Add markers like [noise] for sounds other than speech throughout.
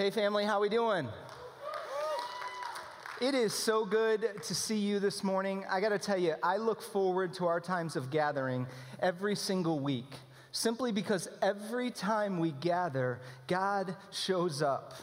Hey family, how we doing? It is so good to see you this morning. I got to tell you, I look forward to our times of gathering every single week simply because every time we gather, God shows up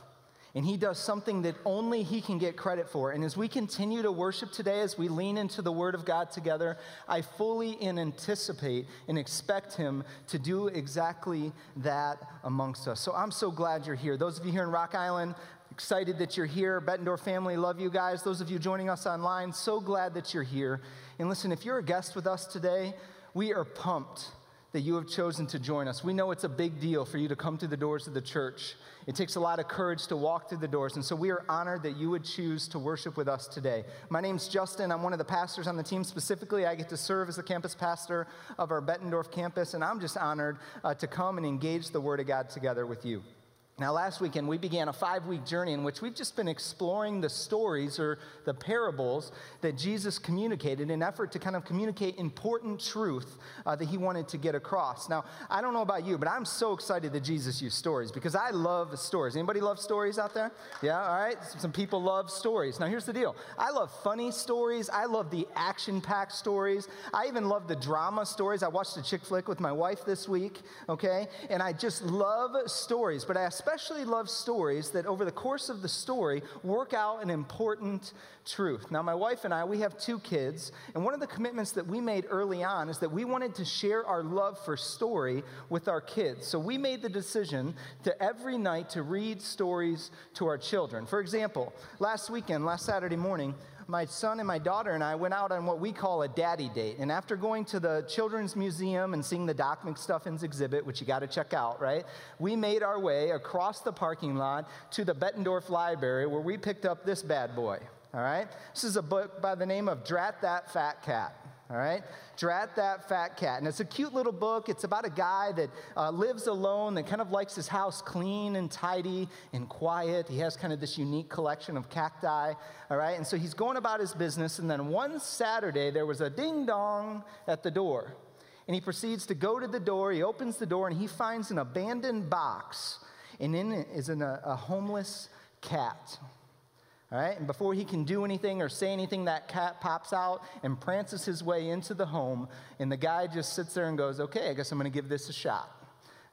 and he does something that only he can get credit for. And as we continue to worship today, as we lean into the word of God together, I fully anticipate and expect him to do exactly that amongst us. So I'm so glad you're here. Those of you here in Rock Island, excited that you're here. Bettendorf family, love you guys. Those of you joining us online, so glad that you're here. And listen, if you're a guest with us today, we are pumped that you have chosen to join us. We know it's a big deal for you to come to the doors of the church. It takes a lot of courage to walk through the doors, and so we are honored that you would choose to worship with us today. My name's Justin. I'm one of the pastors on the team. Specifically, I get to serve as the campus pastor of our Bettendorf campus, and I'm just honored uh, to come and engage the Word of God together with you. Now, last weekend, we began a five week journey in which we've just been exploring the stories or the parables that Jesus communicated in an effort to kind of communicate important truth uh, that he wanted to get across. Now, I don't know about you, but I'm so excited that Jesus used stories because I love stories. Anybody love stories out there? Yeah, all right? Some people love stories. Now, here's the deal I love funny stories, I love the action packed stories, I even love the drama stories. I watched a chick flick with my wife this week, okay? And I just love stories, but I especially love stories that over the course of the story work out an important truth. Now, my wife and I, we have two kids, and one of the commitments that we made early on is that we wanted to share our love for story with our kids. So we made the decision to every night to read stories to our children. For example, last weekend, last Saturday morning, my son and my daughter and I went out on what we call a daddy date. And after going to the Children's Museum and seeing the Doc McStuffins exhibit, which you got to check out, right? We made our way across the parking lot to the Bettendorf Library where we picked up this bad boy, all right? This is a book by the name of Drat That Fat Cat all right? Drat That Fat Cat. And it's a cute little book. It's about a guy that uh, lives alone, that kind of likes his house clean and tidy and quiet. He has kind of this unique collection of cacti, all right? And so he's going about his business, and then one Saturday there was a ding dong at the door. And he proceeds to go to the door. He opens the door, and he finds an abandoned box, and in it is an, a, a homeless cat. All right, and before he can do anything or say anything, that cat pops out and prances his way into the home. And the guy just sits there and goes, Okay, I guess I'm going to give this a shot.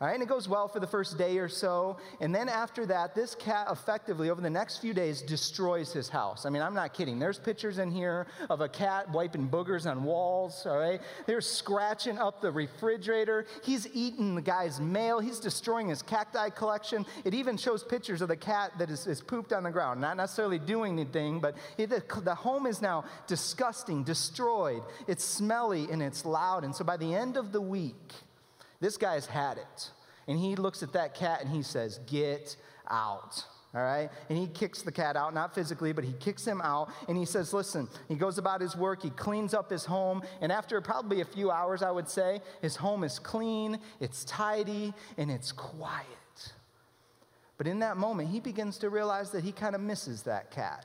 All right, and it goes well for the first day or so. And then after that, this cat effectively, over the next few days, destroys his house. I mean, I'm not kidding. There's pictures in here of a cat wiping boogers on walls, all right? They're scratching up the refrigerator. He's eating the guy's mail. He's destroying his cacti collection. It even shows pictures of the cat that is, is pooped on the ground. Not necessarily doing anything, but it, the, the home is now disgusting, destroyed. It's smelly and it's loud. And so by the end of the week, this guy's had it. And he looks at that cat and he says, Get out. All right? And he kicks the cat out, not physically, but he kicks him out. And he says, Listen, he goes about his work, he cleans up his home. And after probably a few hours, I would say, his home is clean, it's tidy, and it's quiet. But in that moment, he begins to realize that he kind of misses that cat.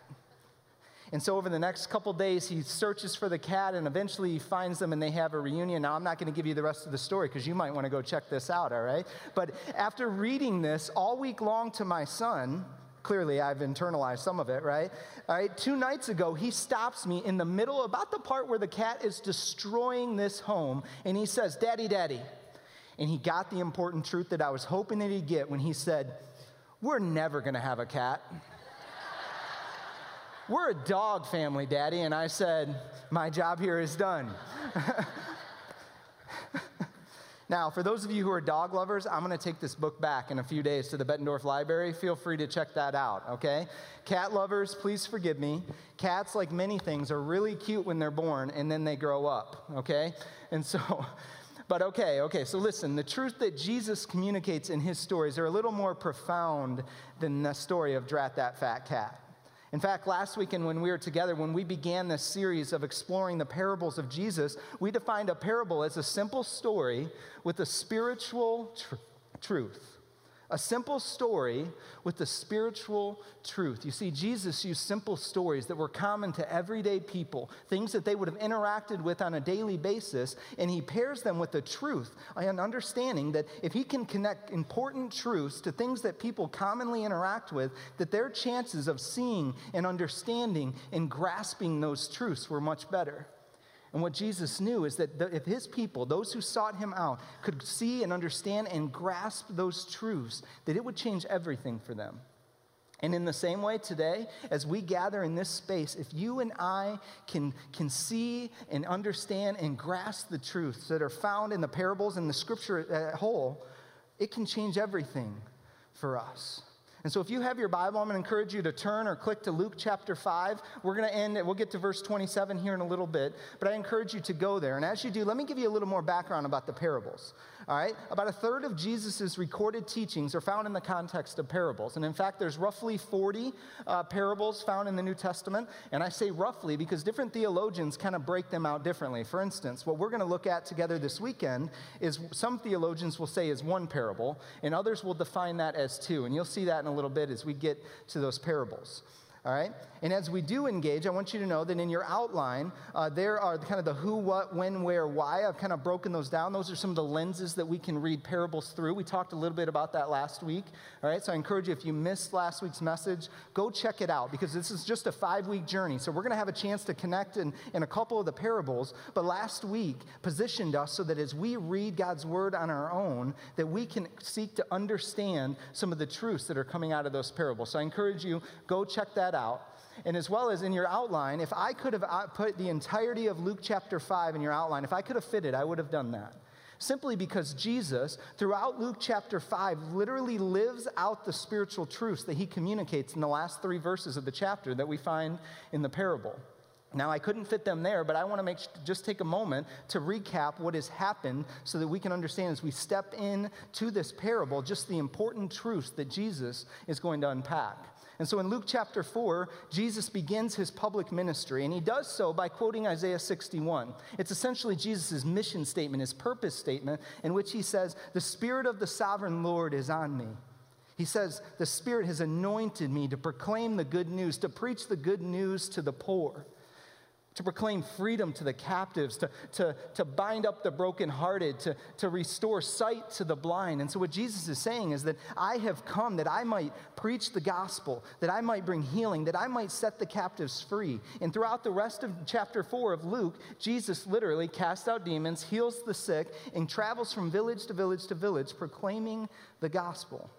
And so over the next couple days, he searches for the cat and eventually he finds them and they have a reunion. Now, I'm not going to give you the rest of the story because you might want to go check this out, all right? But after reading this all week long to my son, clearly I've internalized some of it, right? All right, two nights ago, he stops me in the middle, about the part where the cat is destroying this home, and he says, Daddy, Daddy. And he got the important truth that I was hoping that he'd get when he said, We're never going to have a cat. We're a dog family, Daddy. And I said, My job here is done. [laughs] now, for those of you who are dog lovers, I'm going to take this book back in a few days to the Bettendorf Library. Feel free to check that out, okay? Cat lovers, please forgive me. Cats, like many things, are really cute when they're born and then they grow up, okay? And so. [laughs] But okay, okay, so listen, the truth that Jesus communicates in his stories are a little more profound than the story of Drat That Fat Cat. In fact, last weekend when we were together, when we began this series of exploring the parables of Jesus, we defined a parable as a simple story with a spiritual tr- truth. A simple story with the spiritual truth. You see, Jesus used simple stories that were common to everyday people, things that they would have interacted with on a daily basis, and he pairs them with the truth, an understanding that if he can connect important truths to things that people commonly interact with, that their chances of seeing and understanding and grasping those truths were much better. And what Jesus knew is that if his people, those who sought him out, could see and understand and grasp those truths, that it would change everything for them. And in the same way today, as we gather in this space, if you and I can, can see and understand and grasp the truths that are found in the parables and the scripture at whole, it can change everything for us. And so, if you have your Bible, I'm going to encourage you to turn or click to Luke chapter 5. We're going to end, it. we'll get to verse 27 here in a little bit, but I encourage you to go there. And as you do, let me give you a little more background about the parables. All right? About a third of Jesus' recorded teachings are found in the context of parables. And in fact, there's roughly 40 uh, parables found in the New Testament. And I say roughly because different theologians kind of break them out differently. For instance, what we're going to look at together this weekend is some theologians will say is one parable, and others will define that as two. And you'll see that in a little bit as we get to those parables. All right? And as we do engage, I want you to know that in your outline, uh, there are kind of the who, what, when, where, why. I've kind of broken those down. Those are some of the lenses that we can read parables through. We talked a little bit about that last week. All right? So I encourage you, if you missed last week's message, go check it out because this is just a five week journey. So we're going to have a chance to connect in, in a couple of the parables. But last week positioned us so that as we read God's word on our own, that we can seek to understand some of the truths that are coming out of those parables. So I encourage you, go check that out. And as well as in your outline, if I could have uh, put the entirety of Luke chapter 5 in your outline, if I could have fit it, I would have done that. Simply because Jesus, throughout Luke chapter 5, literally lives out the spiritual truths that he communicates in the last three verses of the chapter that we find in the parable. Now, I couldn't fit them there, but I want to make just take a moment to recap what has happened so that we can understand as we step in to this parable just the important truths that Jesus is going to unpack. And so in Luke chapter 4, Jesus begins his public ministry, and he does so by quoting Isaiah 61. It's essentially Jesus' mission statement, his purpose statement, in which he says, The Spirit of the sovereign Lord is on me. He says, The Spirit has anointed me to proclaim the good news, to preach the good news to the poor to proclaim freedom to the captives, to, to, to bind up the brokenhearted, to, to restore sight to the blind. And so, what Jesus is saying is that I have come that I might preach the gospel, that I might bring healing, that I might set the captives free. And throughout the rest of chapter 4 of Luke, Jesus literally casts out demons, heals the sick, and travels from village to village to village proclaiming the gospel.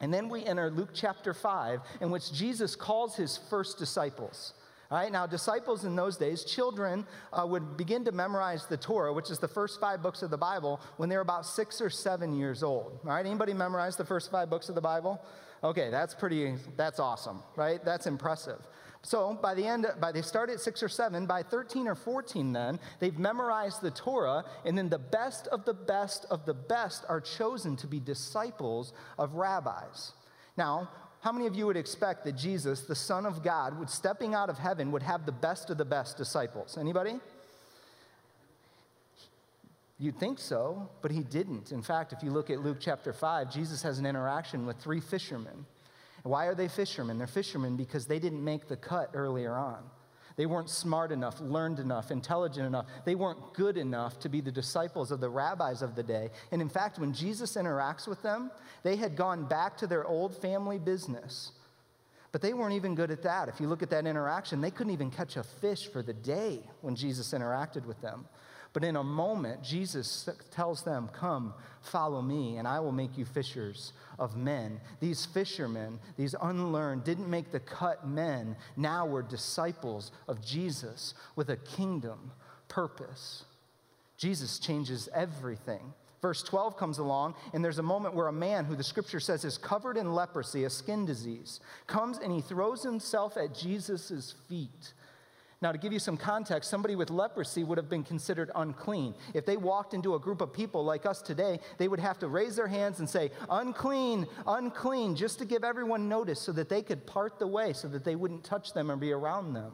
And then we enter Luke chapter 5, in which Jesus calls his first disciples. All right, now disciples in those days, children uh, would begin to memorize the Torah, which is the first five books of the Bible, when they're about six or seven years old. All right, anybody memorize the first five books of the Bible? Okay, that's pretty, that's awesome, right? That's impressive. So by the end, by they start at six or seven, by 13 or 14, then they've memorized the Torah, and then the best of the best of the best are chosen to be disciples of rabbis. Now, how many of you would expect that Jesus, the Son of God, would stepping out of heaven, would have the best of the best disciples? Anybody? You'd think so, but he didn't. In fact, if you look at Luke chapter 5, Jesus has an interaction with three fishermen. Why are they fishermen? They're fishermen because they didn't make the cut earlier on. They weren't smart enough, learned enough, intelligent enough. They weren't good enough to be the disciples of the rabbis of the day. And in fact, when Jesus interacts with them, they had gone back to their old family business. But they weren't even good at that. If you look at that interaction, they couldn't even catch a fish for the day when Jesus interacted with them. But in a moment, Jesus tells them, Come, follow me, and I will make you fishers of men. These fishermen, these unlearned, didn't make the cut men, now were disciples of Jesus with a kingdom purpose. Jesus changes everything. Verse 12 comes along, and there's a moment where a man who the scripture says is covered in leprosy, a skin disease, comes and he throws himself at Jesus' feet. Now, to give you some context, somebody with leprosy would have been considered unclean. If they walked into a group of people like us today, they would have to raise their hands and say, unclean, unclean, just to give everyone notice so that they could part the way so that they wouldn't touch them or be around them.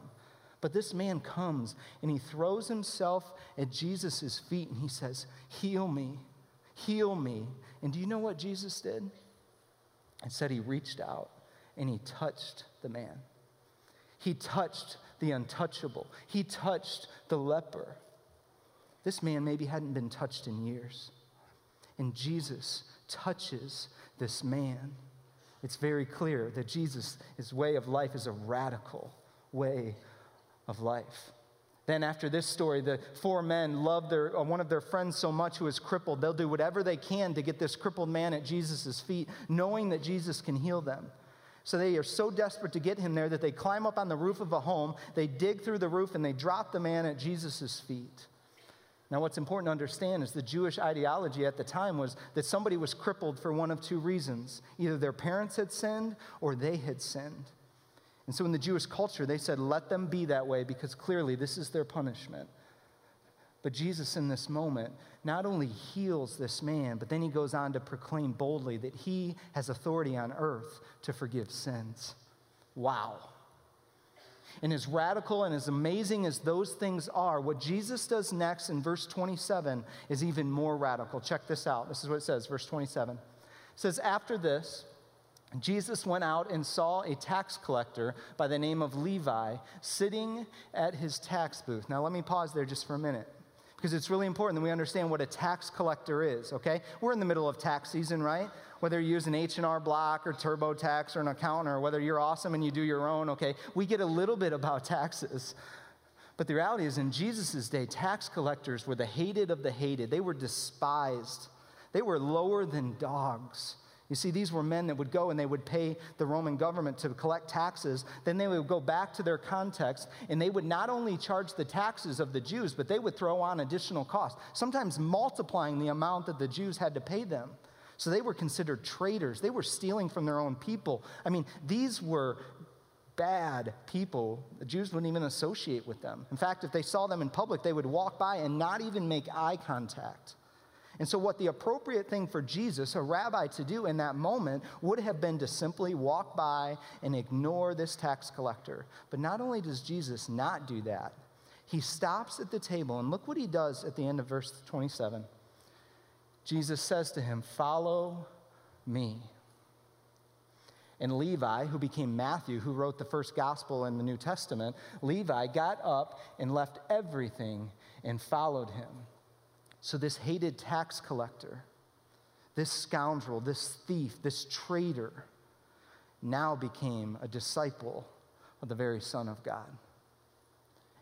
But this man comes and he throws himself at Jesus' feet and he says, Heal me, heal me. And do you know what Jesus did? It said he reached out and he touched the man. He touched the untouchable. He touched the leper. This man maybe hadn't been touched in years. And Jesus touches this man. It's very clear that Jesus, his way of life is a radical way of life. Then, after this story, the four men love their, uh, one of their friends so much who is crippled, they'll do whatever they can to get this crippled man at Jesus' feet, knowing that Jesus can heal them. So they are so desperate to get him there that they climb up on the roof of a home, they dig through the roof, and they drop the man at Jesus' feet. Now, what's important to understand is the Jewish ideology at the time was that somebody was crippled for one of two reasons either their parents had sinned or they had sinned. And so in the Jewish culture, they said, let them be that way because clearly this is their punishment. But Jesus, in this moment, not only heals this man, but then he goes on to proclaim boldly that he has authority on earth to forgive sins. Wow. And as radical and as amazing as those things are, what Jesus does next in verse 27 is even more radical. Check this out. This is what it says, verse 27. It says, After this, Jesus went out and saw a tax collector by the name of Levi sitting at his tax booth. Now, let me pause there just for a minute because it's really important that we understand what a tax collector is, okay? We're in the middle of tax season, right? Whether you use an H&R Block or TurboTax or an accountant or whether you're awesome and you do your own, okay? We get a little bit about taxes. But the reality is in Jesus' day, tax collectors were the hated of the hated. They were despised. They were lower than dogs. You see, these were men that would go and they would pay the Roman government to collect taxes. Then they would go back to their context and they would not only charge the taxes of the Jews, but they would throw on additional costs, sometimes multiplying the amount that the Jews had to pay them. So they were considered traitors. They were stealing from their own people. I mean, these were bad people. The Jews wouldn't even associate with them. In fact, if they saw them in public, they would walk by and not even make eye contact. And so, what the appropriate thing for Jesus, a rabbi, to do in that moment would have been to simply walk by and ignore this tax collector. But not only does Jesus not do that, he stops at the table, and look what he does at the end of verse 27. Jesus says to him, Follow me. And Levi, who became Matthew, who wrote the first gospel in the New Testament, Levi got up and left everything and followed him. So, this hated tax collector, this scoundrel, this thief, this traitor, now became a disciple of the very Son of God.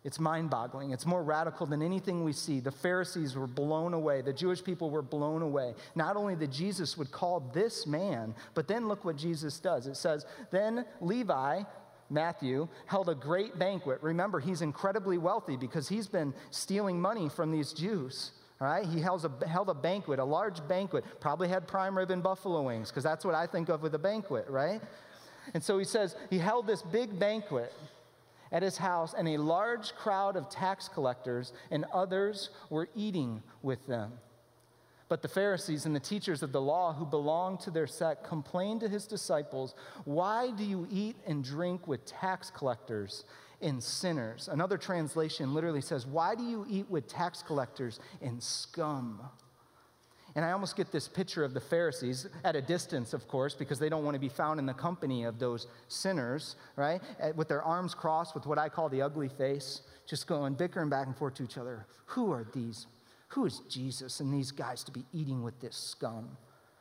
It's mind boggling. It's more radical than anything we see. The Pharisees were blown away. The Jewish people were blown away. Not only that Jesus would call this man, but then look what Jesus does. It says, Then Levi, Matthew, held a great banquet. Remember, he's incredibly wealthy because he's been stealing money from these Jews. Right, he held a, held a banquet, a large banquet, probably had prime rib and buffalo wings, because that's what I think of with a banquet, right? And so he says he held this big banquet at his house, and a large crowd of tax collectors and others were eating with them. But the Pharisees and the teachers of the law who belonged to their sect complained to his disciples, Why do you eat and drink with tax collectors and sinners. Another translation literally says, Why do you eat with tax collectors and scum? And I almost get this picture of the Pharisees at a distance, of course, because they don't want to be found in the company of those sinners, right? Eh, with their arms crossed, with what I call the ugly face, just going bickering back and forth to each other. Who are these? Who is Jesus and these guys to be eating with this scum?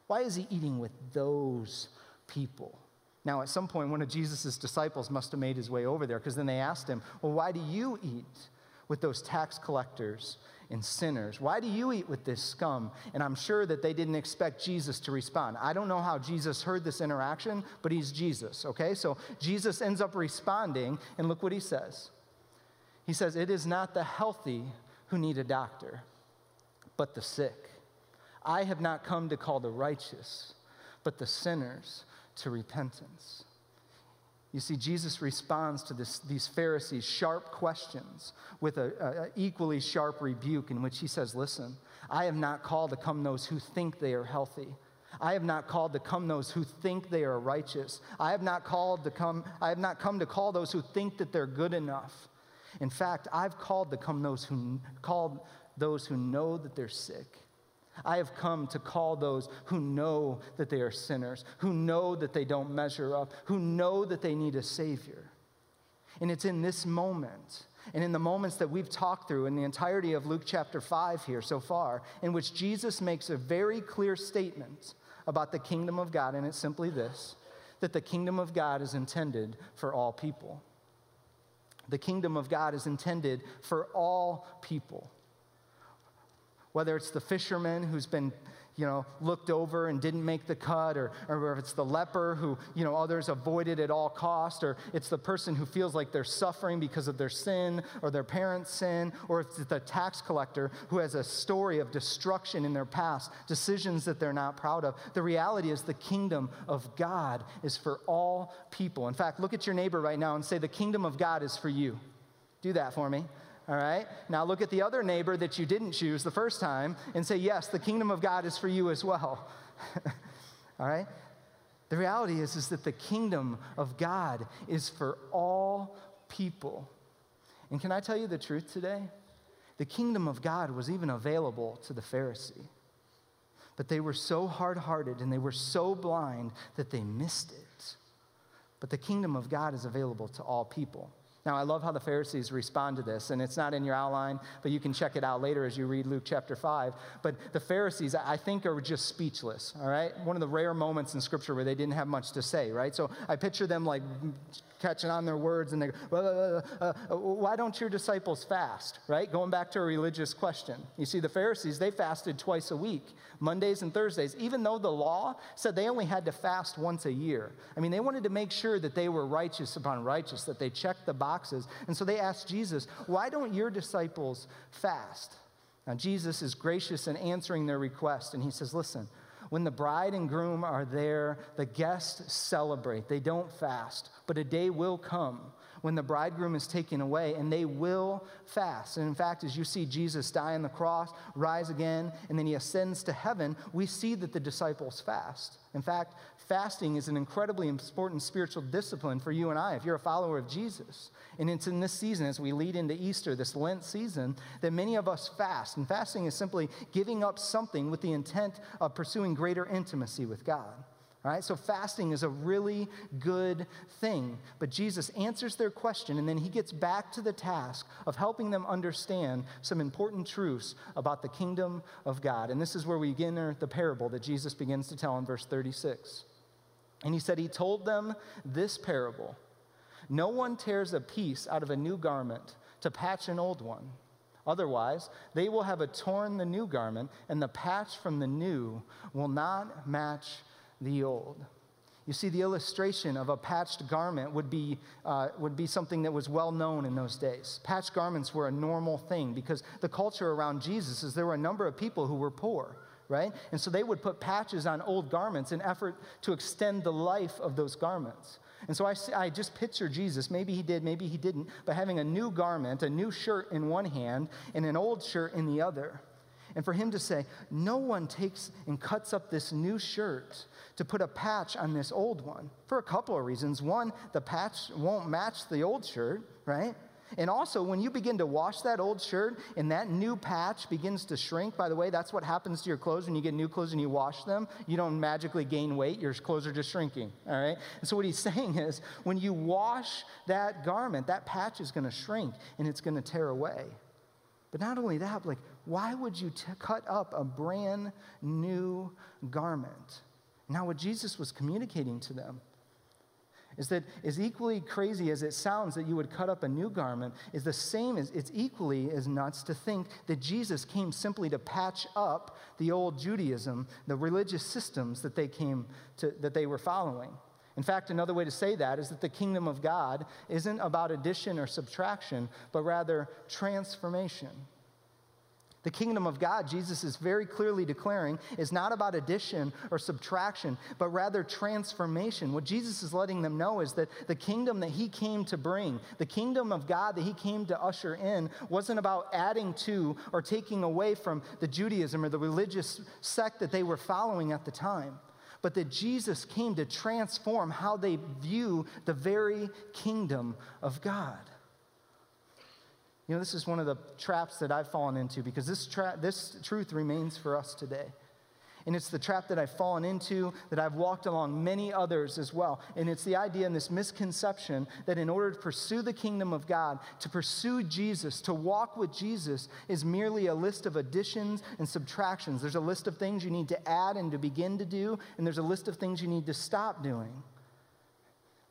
Why is he eating with those people? Now, at some point, one of Jesus' disciples must have made his way over there because then they asked him, Well, why do you eat with those tax collectors and sinners? Why do you eat with this scum? And I'm sure that they didn't expect Jesus to respond. I don't know how Jesus heard this interaction, but he's Jesus, okay? So Jesus ends up responding, and look what he says. He says, It is not the healthy who need a doctor, but the sick. I have not come to call the righteous, but the sinners to repentance. You see, Jesus responds to this, these Pharisees' sharp questions with an equally sharp rebuke in which he says, Listen, I have not called to come those who think they are healthy. I have not called to come those who think they are righteous. I have not called to come, I have not come to call those who think that they're good enough. In fact, I've called to come those who called those who know that they're sick. I have come to call those who know that they are sinners, who know that they don't measure up, who know that they need a Savior. And it's in this moment, and in the moments that we've talked through in the entirety of Luke chapter 5 here so far, in which Jesus makes a very clear statement about the kingdom of God, and it's simply this that the kingdom of God is intended for all people. The kingdom of God is intended for all people whether it's the fisherman who's been you know, looked over and didn't make the cut, or, or if it's the leper who, you know, others avoided at all cost, or it's the person who feels like they're suffering because of their sin or their parents' sin, or if it's the tax collector who has a story of destruction in their past, decisions that they're not proud of. The reality is the kingdom of God is for all people. In fact, look at your neighbor right now and say, The kingdom of God is for you. Do that for me. All right? Now look at the other neighbor that you didn't choose the first time and say, Yes, the kingdom of God is for you as well. [laughs] all right? The reality is, is that the kingdom of God is for all people. And can I tell you the truth today? The kingdom of God was even available to the Pharisee. But they were so hard hearted and they were so blind that they missed it. But the kingdom of God is available to all people. Now, I love how the Pharisees respond to this, and it's not in your outline, but you can check it out later as you read Luke chapter 5. But the Pharisees, I think, are just speechless, all right? One of the rare moments in Scripture where they didn't have much to say, right? So I picture them like catching on their words and they go, uh, uh, why don't your disciples fast, right? Going back to a religious question. You see, the Pharisees, they fasted twice a week, Mondays and Thursdays, even though the law said they only had to fast once a year. I mean, they wanted to make sure that they were righteous upon righteous, that they checked the boxes. And so they asked Jesus, why don't your disciples fast? Now, Jesus is gracious in answering their request, and he says, Listen, when the bride and groom are there, the guests celebrate. They don't fast. But a day will come when the bridegroom is taken away, and they will fast. And in fact, as you see Jesus die on the cross, rise again, and then he ascends to heaven, we see that the disciples fast. In fact, fasting is an incredibly important spiritual discipline for you and I if you're a follower of Jesus. And it's in this season, as we lead into Easter, this Lent season, that many of us fast. And fasting is simply giving up something with the intent of pursuing greater intimacy with God. Right, so fasting is a really good thing. But Jesus answers their question, and then he gets back to the task of helping them understand some important truths about the kingdom of God. And this is where we begin the parable that Jesus begins to tell in verse 36. And he said, He told them this parable No one tears a piece out of a new garment to patch an old one. Otherwise, they will have a torn the new garment, and the patch from the new will not match the old. You see, the illustration of a patched garment would be, uh, would be something that was well known in those days. Patched garments were a normal thing because the culture around Jesus is there were a number of people who were poor right? And so they would put patches on old garments in effort to extend the life of those garments. And so I, I just picture Jesus, maybe he did, maybe he didn't, but having a new garment, a new shirt in one hand, and an old shirt in the other. And for him to say, no one takes and cuts up this new shirt to put a patch on this old one for a couple of reasons. One, the patch won't match the old shirt, right? And also, when you begin to wash that old shirt and that new patch begins to shrink, by the way, that's what happens to your clothes when you get new clothes and you wash them. You don't magically gain weight, your clothes are just shrinking, all right? And so, what he's [laughs] saying is when you wash that garment, that patch is going to shrink and it's going to tear away. But not only that, like, why would you t- cut up a brand new garment? Now, what Jesus was communicating to them is that as equally crazy as it sounds that you would cut up a new garment is the same as it's equally as nuts to think that Jesus came simply to patch up the old Judaism, the religious systems that they came to that they were following. In fact, another way to say that is that the kingdom of God isn't about addition or subtraction, but rather transformation. The kingdom of God, Jesus is very clearly declaring, is not about addition or subtraction, but rather transformation. What Jesus is letting them know is that the kingdom that he came to bring, the kingdom of God that he came to usher in, wasn't about adding to or taking away from the Judaism or the religious sect that they were following at the time, but that Jesus came to transform how they view the very kingdom of God. You know, this is one of the traps that I've fallen into because this, tra- this truth remains for us today. And it's the trap that I've fallen into, that I've walked along many others as well. And it's the idea and this misconception that in order to pursue the kingdom of God, to pursue Jesus, to walk with Jesus, is merely a list of additions and subtractions. There's a list of things you need to add and to begin to do, and there's a list of things you need to stop doing.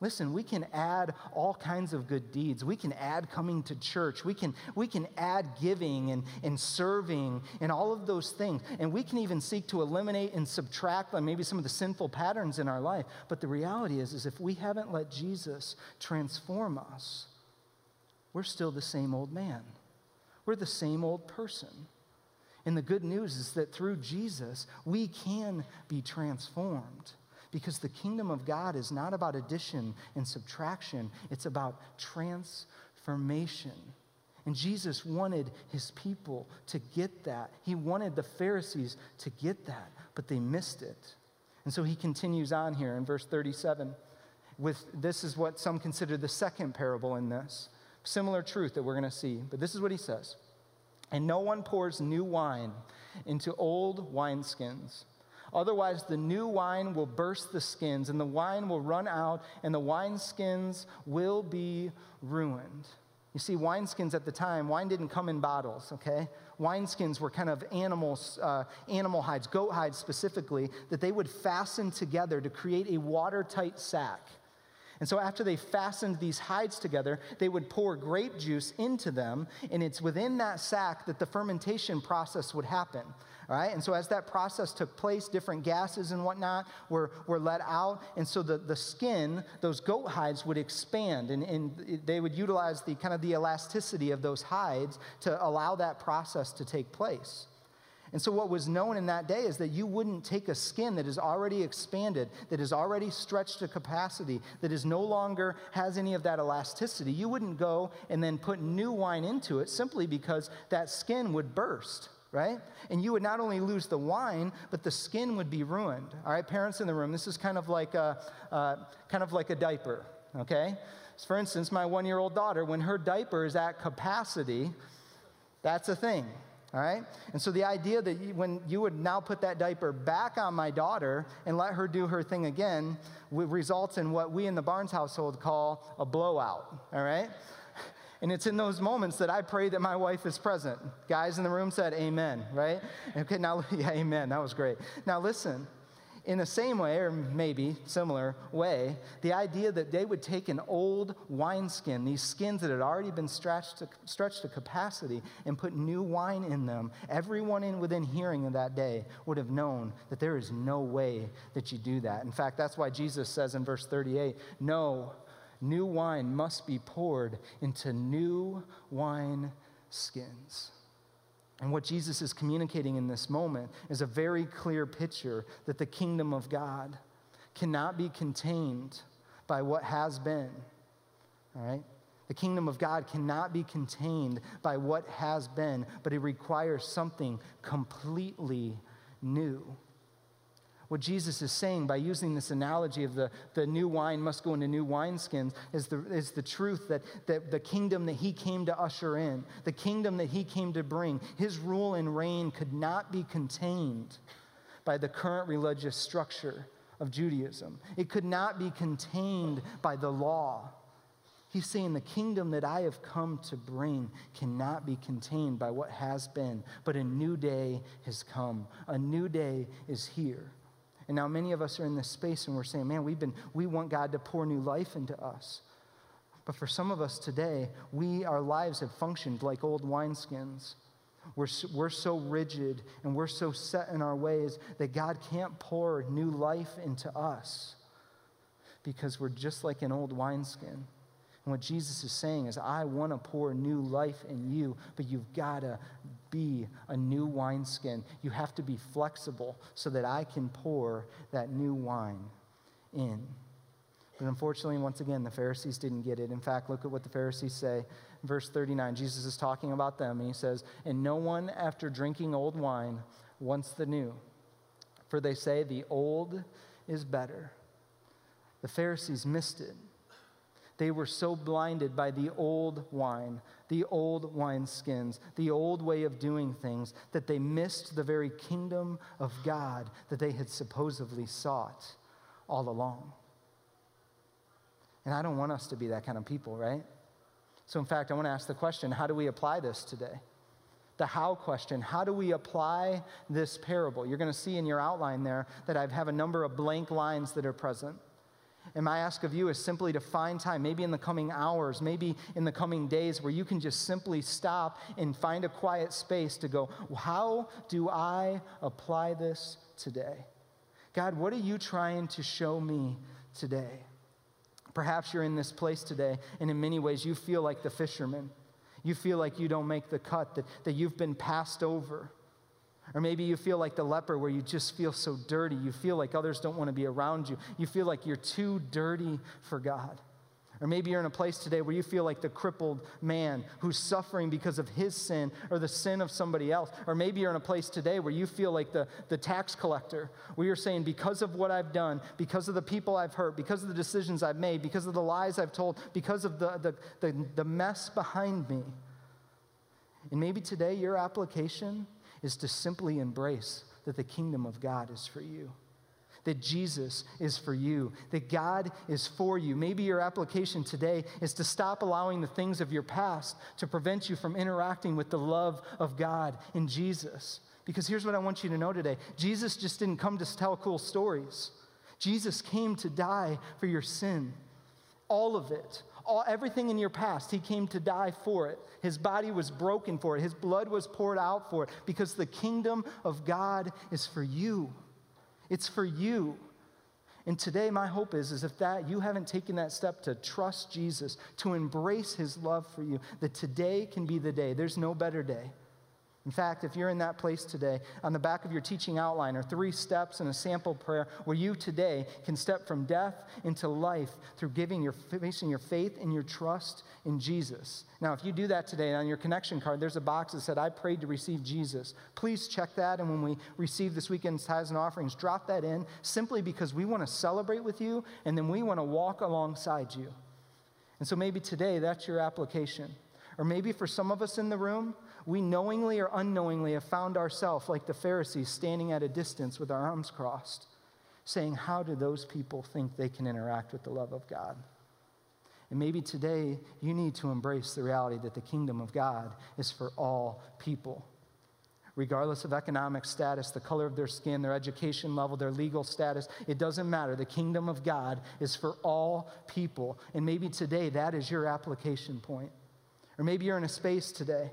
Listen, we can add all kinds of good deeds. We can add coming to church. We can, we can add giving and, and serving and all of those things. And we can even seek to eliminate and subtract like maybe some of the sinful patterns in our life. But the reality is, is if we haven't let Jesus transform us, we're still the same old man. We're the same old person. And the good news is that through Jesus, we can be transformed. Because the kingdom of God is not about addition and subtraction, it's about transformation. And Jesus wanted his people to get that. He wanted the Pharisees to get that, but they missed it. And so he continues on here in verse 37 with this is what some consider the second parable in this. Similar truth that we're going to see. But this is what he says. And no one pours new wine into old wineskins. Otherwise, the new wine will burst the skins, and the wine will run out, and the wineskins will be ruined. You see, wineskins at the time, wine didn't come in bottles, okay? Wineskins were kind of animals, uh, animal hides, goat hides specifically, that they would fasten together to create a watertight sack. And so, after they fastened these hides together, they would pour grape juice into them, and it's within that sack that the fermentation process would happen. All right? And so as that process took place, different gases and whatnot were, were let out. And so the, the skin, those goat hides would expand and, and they would utilize the kind of the elasticity of those hides to allow that process to take place. And so, what was known in that day is that you wouldn't take a skin that is already expanded, that is already stretched to capacity, that is no longer has any of that elasticity. You wouldn't go and then put new wine into it simply because that skin would burst right? And you would not only lose the wine, but the skin would be ruined. All right, parents in the room, this is kind of like a, uh, kind of like a diaper, okay? So for instance, my one year old daughter, when her diaper is at capacity, that's a thing. All right? And so the idea that you, when you would now put that diaper back on my daughter and let her do her thing again results in what we in the Barnes household call a blowout. All right? And it's in those moments that I pray that my wife is present. Guys in the room said, Amen, right? Okay, now, [laughs] yeah, amen. That was great. Now, listen. In the same way, or maybe similar way, the idea that they would take an old wineskin, these skins that had already been stretched to, stretched to capacity, and put new wine in them, everyone in within hearing of that day would have known that there is no way that you do that. In fact, that's why Jesus says in verse 38 No, new wine must be poured into new wine skins. And what Jesus is communicating in this moment is a very clear picture that the kingdom of God cannot be contained by what has been. All right? The kingdom of God cannot be contained by what has been, but it requires something completely new what Jesus is saying by using this analogy of the, the new wine must go into new wineskins is the, is the truth that, that the kingdom that he came to usher in, the kingdom that he came to bring, his rule and reign could not be contained by the current religious structure of Judaism. It could not be contained by the law. He's saying the kingdom that I have come to bring cannot be contained by what has been, but a new day has come. A new day is here. And now many of us are in this space and we're saying, man, we've been, we want God to pour new life into us. But for some of us today, we, our lives have functioned like old wineskins. We're, we're so rigid and we're so set in our ways that God can't pour new life into us because we're just like an old wineskin. And what Jesus is saying is, I want to pour new life in you, but you've got to be a new wineskin. You have to be flexible so that I can pour that new wine in. But unfortunately, once again, the Pharisees didn't get it. In fact, look at what the Pharisees say. Verse 39, Jesus is talking about them, and he says, And no one, after drinking old wine, wants the new. For they say, The old is better. The Pharisees missed it. They were so blinded by the old wine, the old wineskins, the old way of doing things, that they missed the very kingdom of God that they had supposedly sought all along. And I don't want us to be that kind of people, right? So, in fact, I want to ask the question how do we apply this today? The how question how do we apply this parable? You're going to see in your outline there that I have a number of blank lines that are present. And my ask of you is simply to find time, maybe in the coming hours, maybe in the coming days, where you can just simply stop and find a quiet space to go, How do I apply this today? God, what are you trying to show me today? Perhaps you're in this place today, and in many ways, you feel like the fisherman. You feel like you don't make the cut, that, that you've been passed over. Or maybe you feel like the leper where you just feel so dirty. You feel like others don't want to be around you. You feel like you're too dirty for God. Or maybe you're in a place today where you feel like the crippled man who's suffering because of his sin or the sin of somebody else. Or maybe you're in a place today where you feel like the, the tax collector, where you're saying, because of what I've done, because of the people I've hurt, because of the decisions I've made, because of the lies I've told, because of the, the, the, the mess behind me. And maybe today your application is to simply embrace that the kingdom of God is for you that Jesus is for you, that God is for you. Maybe your application today is to stop allowing the things of your past to prevent you from interacting with the love of God in Jesus. Because here's what I want you to know today Jesus just didn't come to tell cool stories, Jesus came to die for your sin, all of it. All, everything in your past, he came to die for it. His body was broken for it. His blood was poured out for it because the kingdom of God is for you. It's for you. And today, my hope is, is if that you haven't taken that step to trust Jesus, to embrace his love for you, that today can be the day. There's no better day. In fact, if you're in that place today, on the back of your teaching outline are three steps and a sample prayer where you today can step from death into life through giving your facing your faith and your trust in Jesus. Now, if you do that today on your connection card, there's a box that said, I prayed to receive Jesus. Please check that. And when we receive this weekend's tithes and offerings, drop that in simply because we want to celebrate with you and then we want to walk alongside you. And so maybe today that's your application. Or maybe for some of us in the room, we knowingly or unknowingly have found ourselves like the Pharisees standing at a distance with our arms crossed, saying, How do those people think they can interact with the love of God? And maybe today you need to embrace the reality that the kingdom of God is for all people. Regardless of economic status, the color of their skin, their education level, their legal status, it doesn't matter. The kingdom of God is for all people. And maybe today that is your application point. Or maybe you're in a space today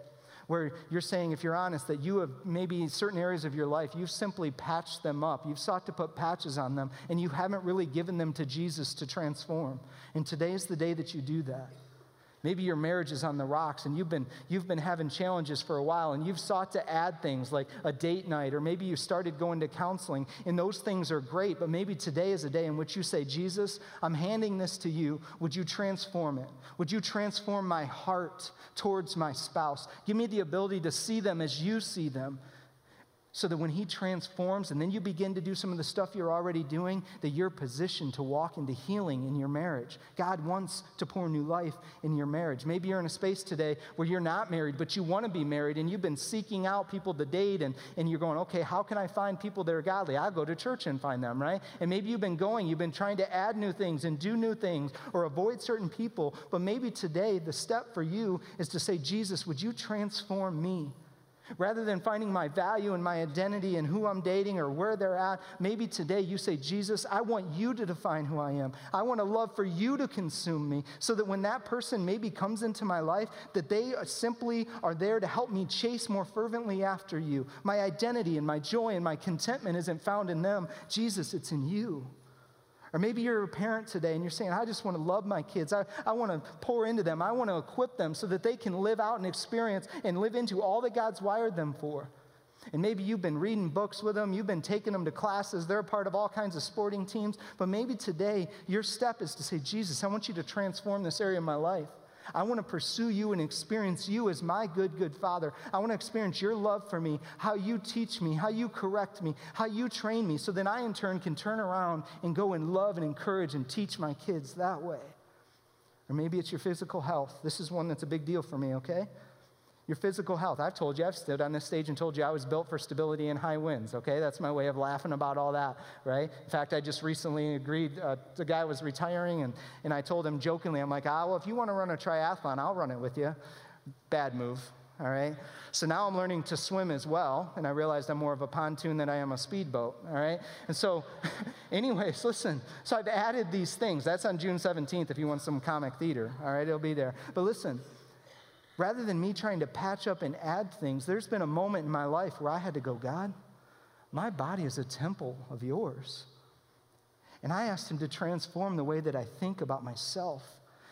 where you're saying, if you're honest, that you have maybe certain areas of your life, you've simply patched them up. You've sought to put patches on them, and you haven't really given them to Jesus to transform. And today is the day that you do that. Maybe your marriage is on the rocks and you've been, you've been having challenges for a while and you've sought to add things like a date night, or maybe you started going to counseling, and those things are great, but maybe today is a day in which you say, Jesus, I'm handing this to you. Would you transform it? Would you transform my heart towards my spouse? Give me the ability to see them as you see them so that when he transforms and then you begin to do some of the stuff you're already doing that you're positioned to walk into healing in your marriage. God wants to pour new life in your marriage. Maybe you're in a space today where you're not married but you want to be married and you've been seeking out people to date and, and you're going okay how can i find people that are godly? I'll go to church and find them right? And maybe you've been going you've been trying to add new things and do new things or avoid certain people but maybe today the step for you is to say jesus would you transform me Rather than finding my value and my identity and who I'm dating or where they're at, maybe today you say, Jesus, I want you to define who I am. I want a love for you to consume me so that when that person maybe comes into my life, that they simply are there to help me chase more fervently after you. My identity and my joy and my contentment isn't found in them. Jesus, it's in you. Or maybe you're a parent today and you're saying, I just want to love my kids. I, I want to pour into them. I want to equip them so that they can live out and experience and live into all that God's wired them for. And maybe you've been reading books with them, you've been taking them to classes, they're part of all kinds of sporting teams. But maybe today your step is to say, Jesus, I want you to transform this area of my life. I want to pursue you and experience you as my good, good Father. I want to experience your love for me, how you teach me, how you correct me, how you train me, so then I in turn can turn around and go and love and encourage and teach my kids that way. Or maybe it's your physical health. This is one that's a big deal for me, okay? Your physical health. I've told you, I've stood on this stage and told you I was built for stability in high winds, okay? That's my way of laughing about all that, right? In fact, I just recently agreed, uh, the guy was retiring, and, and I told him jokingly, I'm like, ah, well, if you want to run a triathlon, I'll run it with you. Bad move, all right? So now I'm learning to swim as well, and I realized I'm more of a pontoon than I am a speedboat, all right? And so, [laughs] anyways, listen. So I've added these things. That's on June 17th if you want some comic theater, all right? It'll be there. But listen, rather than me trying to patch up and add things, there's been a moment in my life where I had to go, God, my body is a temple of yours. And I asked him to transform the way that I think about myself.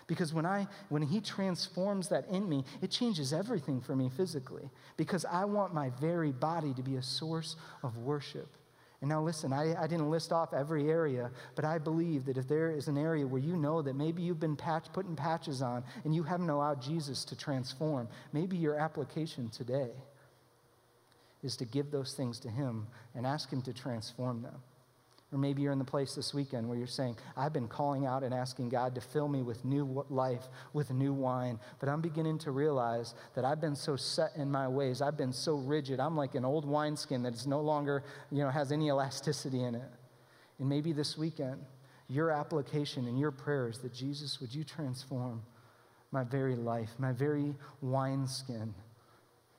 Because when, I, when he transforms that in me, it changes everything for me physically. Because I want my very body to be a source of worship. And now, listen, I, I didn't list off every area, but I believe that if there is an area where you know that maybe you've been patch, putting patches on and you haven't allowed Jesus to transform, maybe your application today is to give those things to Him and ask Him to transform them. Or maybe you're in the place this weekend where you're saying, I've been calling out and asking God to fill me with new life, with new wine, but I'm beginning to realize that I've been so set in my ways. I've been so rigid. I'm like an old wineskin that is no longer, you know, has any elasticity in it. And maybe this weekend, your application and your prayers that Jesus, would you transform my very life, my very wineskin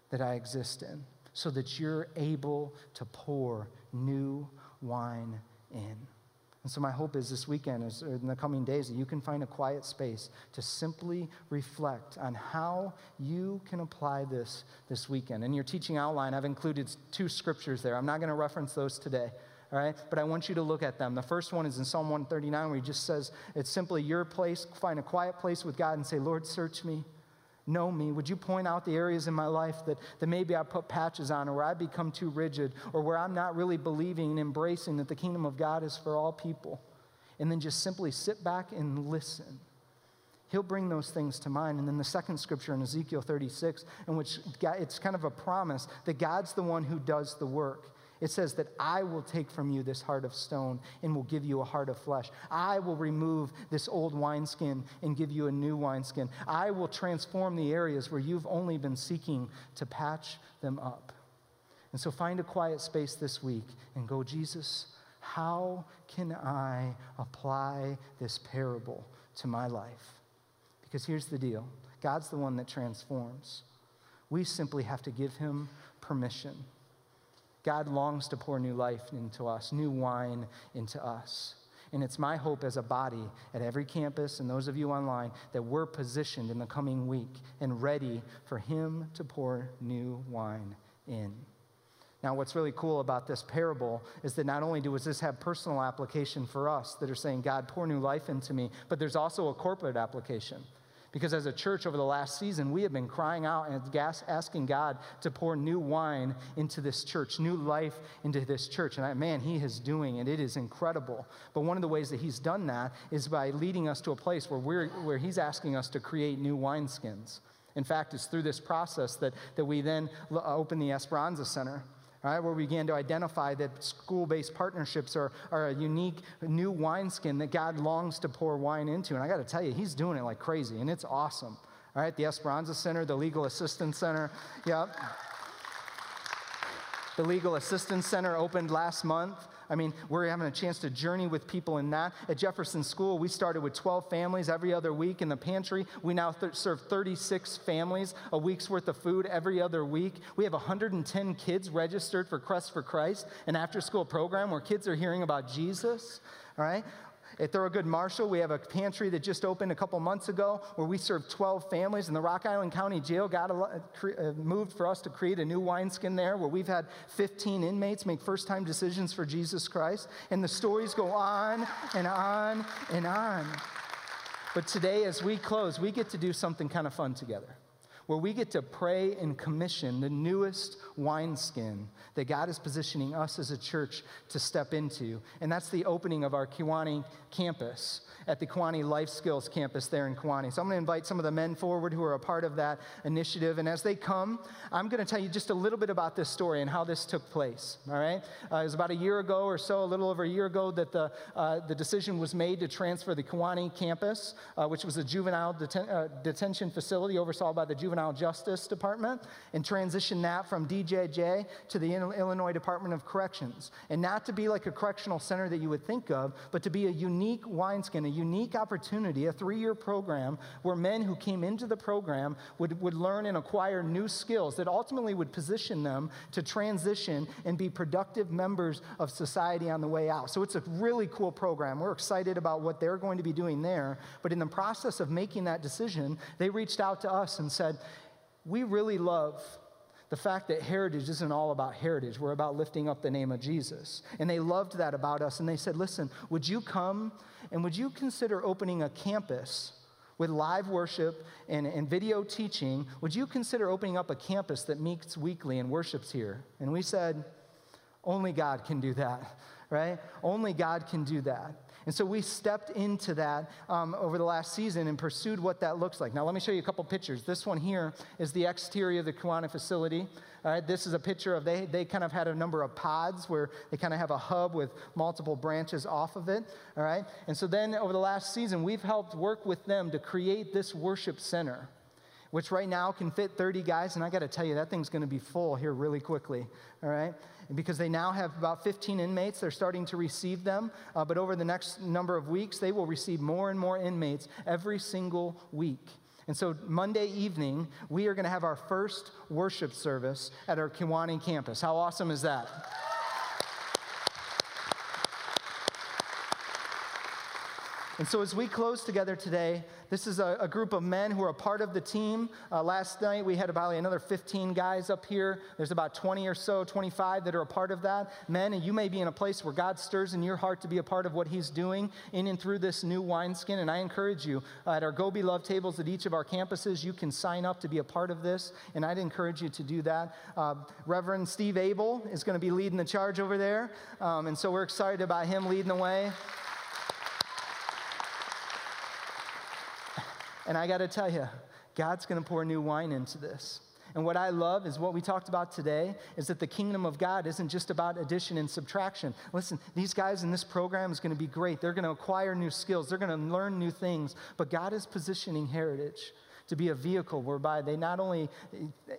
that I exist in, so that you're able to pour new wine in. And so, my hope is this weekend, is, in the coming days, that you can find a quiet space to simply reflect on how you can apply this this weekend. In your teaching outline, I've included two scriptures there. I'm not going to reference those today. All right, but I want you to look at them. The first one is in Psalm 139, where he just says, It's simply your place. Find a quiet place with God and say, Lord, search me know me? Would you point out the areas in my life that, that maybe I put patches on or where I become too rigid or where I'm not really believing and embracing that the kingdom of God is for all people? And then just simply sit back and listen. He'll bring those things to mind. And then the second scripture in Ezekiel 36, in which it's kind of a promise that God's the one who does the work. It says that I will take from you this heart of stone and will give you a heart of flesh. I will remove this old wineskin and give you a new wineskin. I will transform the areas where you've only been seeking to patch them up. And so find a quiet space this week and go, Jesus, how can I apply this parable to my life? Because here's the deal God's the one that transforms. We simply have to give him permission. God longs to pour new life into us, new wine into us. And it's my hope as a body at every campus and those of you online that we're positioned in the coming week and ready for Him to pour new wine in. Now, what's really cool about this parable is that not only does this have personal application for us that are saying, God, pour new life into me, but there's also a corporate application. Because as a church over the last season, we have been crying out and asking God to pour new wine into this church, new life into this church. And I, man, He is doing it. It is incredible. But one of the ways that He's done that is by leading us to a place where, we're, where He's asking us to create new wineskins. In fact, it's through this process that, that we then open the Esperanza Center right, where we began to identify that school based partnerships are, are a unique new wineskin that God longs to pour wine into. And I got to tell you, He's doing it like crazy, and it's awesome. All right, the Esperanza Center, the Legal Assistance Center, yep. The Legal Assistance Center opened last month. I mean, we're having a chance to journey with people in that. At Jefferson School, we started with 12 families every other week in the pantry. We now th- serve 36 families, a week's worth of food every other week. We have 110 kids registered for Quest for Christ, an after school program where kids are hearing about Jesus. All right? At Thurgood Marshall, we have a pantry that just opened a couple months ago where we serve 12 families. And the Rock Island County Jail got a, uh, moved for us to create a new wineskin there where we've had 15 inmates make first time decisions for Jesus Christ. And the stories go on and on and on. But today, as we close, we get to do something kind of fun together. Where we get to pray and commission the newest wineskin that God is positioning us as a church to step into. And that's the opening of our Kewanee campus at the Kewanee Life Skills campus there in Kewanee. So I'm going to invite some of the men forward who are a part of that initiative. And as they come, I'm going to tell you just a little bit about this story and how this took place. All right? Uh, it was about a year ago or so, a little over a year ago, that the, uh, the decision was made to transfer the Kewanee campus, uh, which was a juvenile deten- uh, detention facility oversaw by the Juvenile Justice Department, and transition that from DJJ to the Illinois Department of Corrections. And not to be like a correctional center that you would think of, but to be a unique wineskin, a unique opportunity, a three year program where men who came into the program would, would learn and acquire new skills that ultimately would position them to transition and be productive members of society on the way out. So it's a really cool program. We're excited about what they're going to be doing there. But in the process of making that decision, they reached out to us and said, We really love the fact that heritage isn't all about heritage. We're about lifting up the name of Jesus. And they loved that about us. And they said, Listen, would you come and would you consider opening a campus with live worship and, and video teaching? Would you consider opening up a campus that meets weekly and worships here? And we said, Only God can do that, [laughs] right? Only God can do that. And so we stepped into that um, over the last season and pursued what that looks like. Now, let me show you a couple pictures. This one here is the exterior of the Kewanee facility. All right, this is a picture of they, they kind of had a number of pods where they kind of have a hub with multiple branches off of it. All right, and so then over the last season, we've helped work with them to create this worship center which right now can fit 30 guys. And I got to tell you, that thing's going to be full here really quickly, all right? because they now have about 15 inmates. They're starting to receive them. Uh, but over the next number of weeks, they will receive more and more inmates every single week. And so Monday evening, we are going to have our first worship service at our Kewanee campus. How awesome is that? And so, as we close together today, this is a, a group of men who are a part of the team. Uh, last night, we had about another 15 guys up here. There's about 20 or so, 25 that are a part of that. Men, and you may be in a place where God stirs in your heart to be a part of what He's doing in and through this new wineskin. And I encourage you uh, at our Go Be Love tables at each of our campuses, you can sign up to be a part of this. And I'd encourage you to do that. Uh, Reverend Steve Abel is going to be leading the charge over there. Um, and so, we're excited about him leading the way. And I got to tell you, God's going to pour new wine into this. And what I love is what we talked about today is that the kingdom of God isn't just about addition and subtraction. Listen, these guys in this program is going to be great. They're going to acquire new skills, they're going to learn new things. But God is positioning heritage to be a vehicle whereby they not only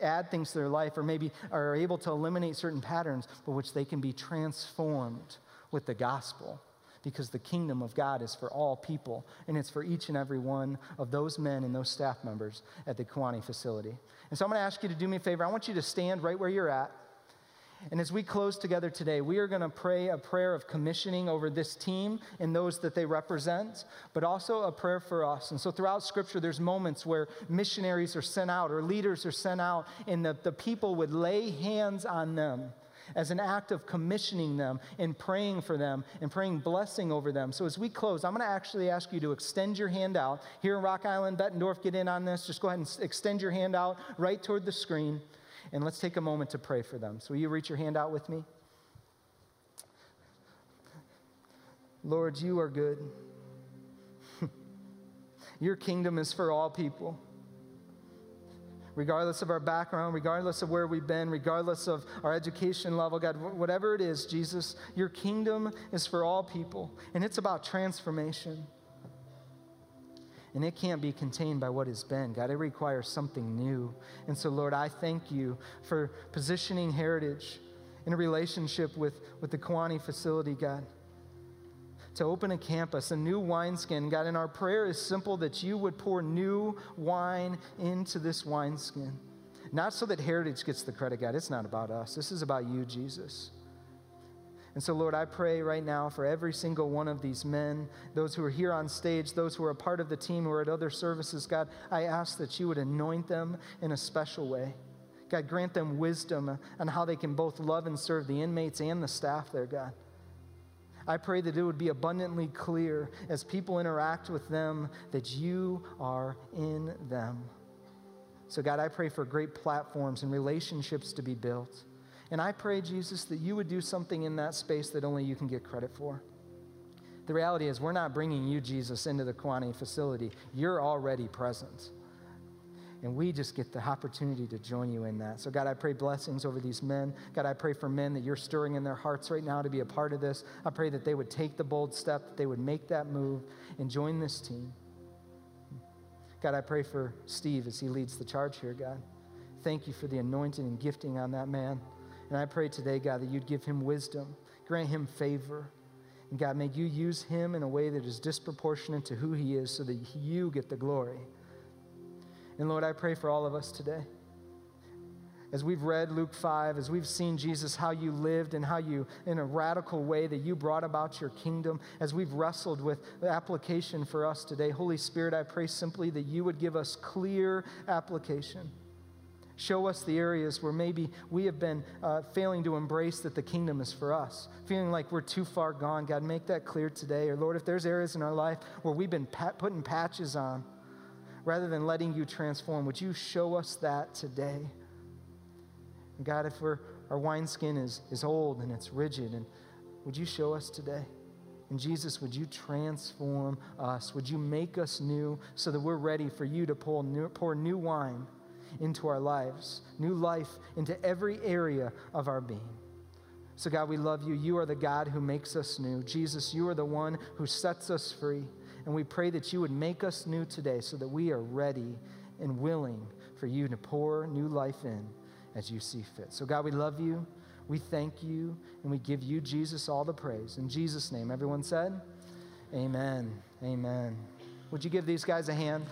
add things to their life or maybe are able to eliminate certain patterns, but which they can be transformed with the gospel because the kingdom of God is for all people, and it's for each and every one of those men and those staff members at the Kewanee facility. And so I'm going to ask you to do me a favor. I want you to stand right where you're at. And as we close together today, we are going to pray a prayer of commissioning over this team and those that they represent, but also a prayer for us. And so throughout Scripture, there's moments where missionaries are sent out or leaders are sent out, and the, the people would lay hands on them as an act of commissioning them and praying for them and praying blessing over them. So as we close, I'm going to actually ask you to extend your hand out. Here in Rock Island, Bettendorf, get in on this. Just go ahead and extend your hand out right toward the screen. And let's take a moment to pray for them. So will you reach your hand out with me? Lord, you are good. [laughs] Your kingdom is for all people regardless of our background, regardless of where we've been, regardless of our education level, God, whatever it is, Jesus, your kingdom is for all people, and it's about transformation. And it can't be contained by what has been. God, it requires something new. And so, Lord, I thank you for positioning heritage in a relationship with, with the Kewanee facility, God to open a campus, a new wineskin. God, and our prayer is simple that you would pour new wine into this wineskin. Not so that Heritage gets the credit, God. It's not about us. This is about you, Jesus. And so, Lord, I pray right now for every single one of these men, those who are here on stage, those who are a part of the team who are at other services, God, I ask that you would anoint them in a special way. God, grant them wisdom on how they can both love and serve the inmates and the staff there, God. I pray that it would be abundantly clear as people interact with them that you are in them. So, God, I pray for great platforms and relationships to be built. And I pray, Jesus, that you would do something in that space that only you can get credit for. The reality is, we're not bringing you, Jesus, into the Kewanee facility. You're already present. And we just get the opportunity to join you in that. So, God, I pray blessings over these men. God, I pray for men that you're stirring in their hearts right now to be a part of this. I pray that they would take the bold step, that they would make that move and join this team. God, I pray for Steve as he leads the charge here, God. Thank you for the anointing and gifting on that man. And I pray today, God, that you'd give him wisdom, grant him favor. And God, may you use him in a way that is disproportionate to who he is so that you get the glory. And Lord, I pray for all of us today. As we've read Luke 5, as we've seen Jesus, how you lived and how you, in a radical way, that you brought about your kingdom, as we've wrestled with the application for us today, Holy Spirit, I pray simply that you would give us clear application. Show us the areas where maybe we have been uh, failing to embrace that the kingdom is for us, feeling like we're too far gone. God, make that clear today. Or Lord, if there's areas in our life where we've been pat- putting patches on, rather than letting you transform. Would you show us that today? And God, if our wineskin is, is old and it's rigid, and would you show us today? And Jesus, would you transform us? Would you make us new so that we're ready for you to pour new, pour new wine into our lives, new life into every area of our being? So, God, we love you. You are the God who makes us new. Jesus, you are the one who sets us free. And we pray that you would make us new today so that we are ready and willing for you to pour new life in as you see fit. So, God, we love you. We thank you. And we give you, Jesus, all the praise. In Jesus' name, everyone said, Amen. Amen. Would you give these guys a hand?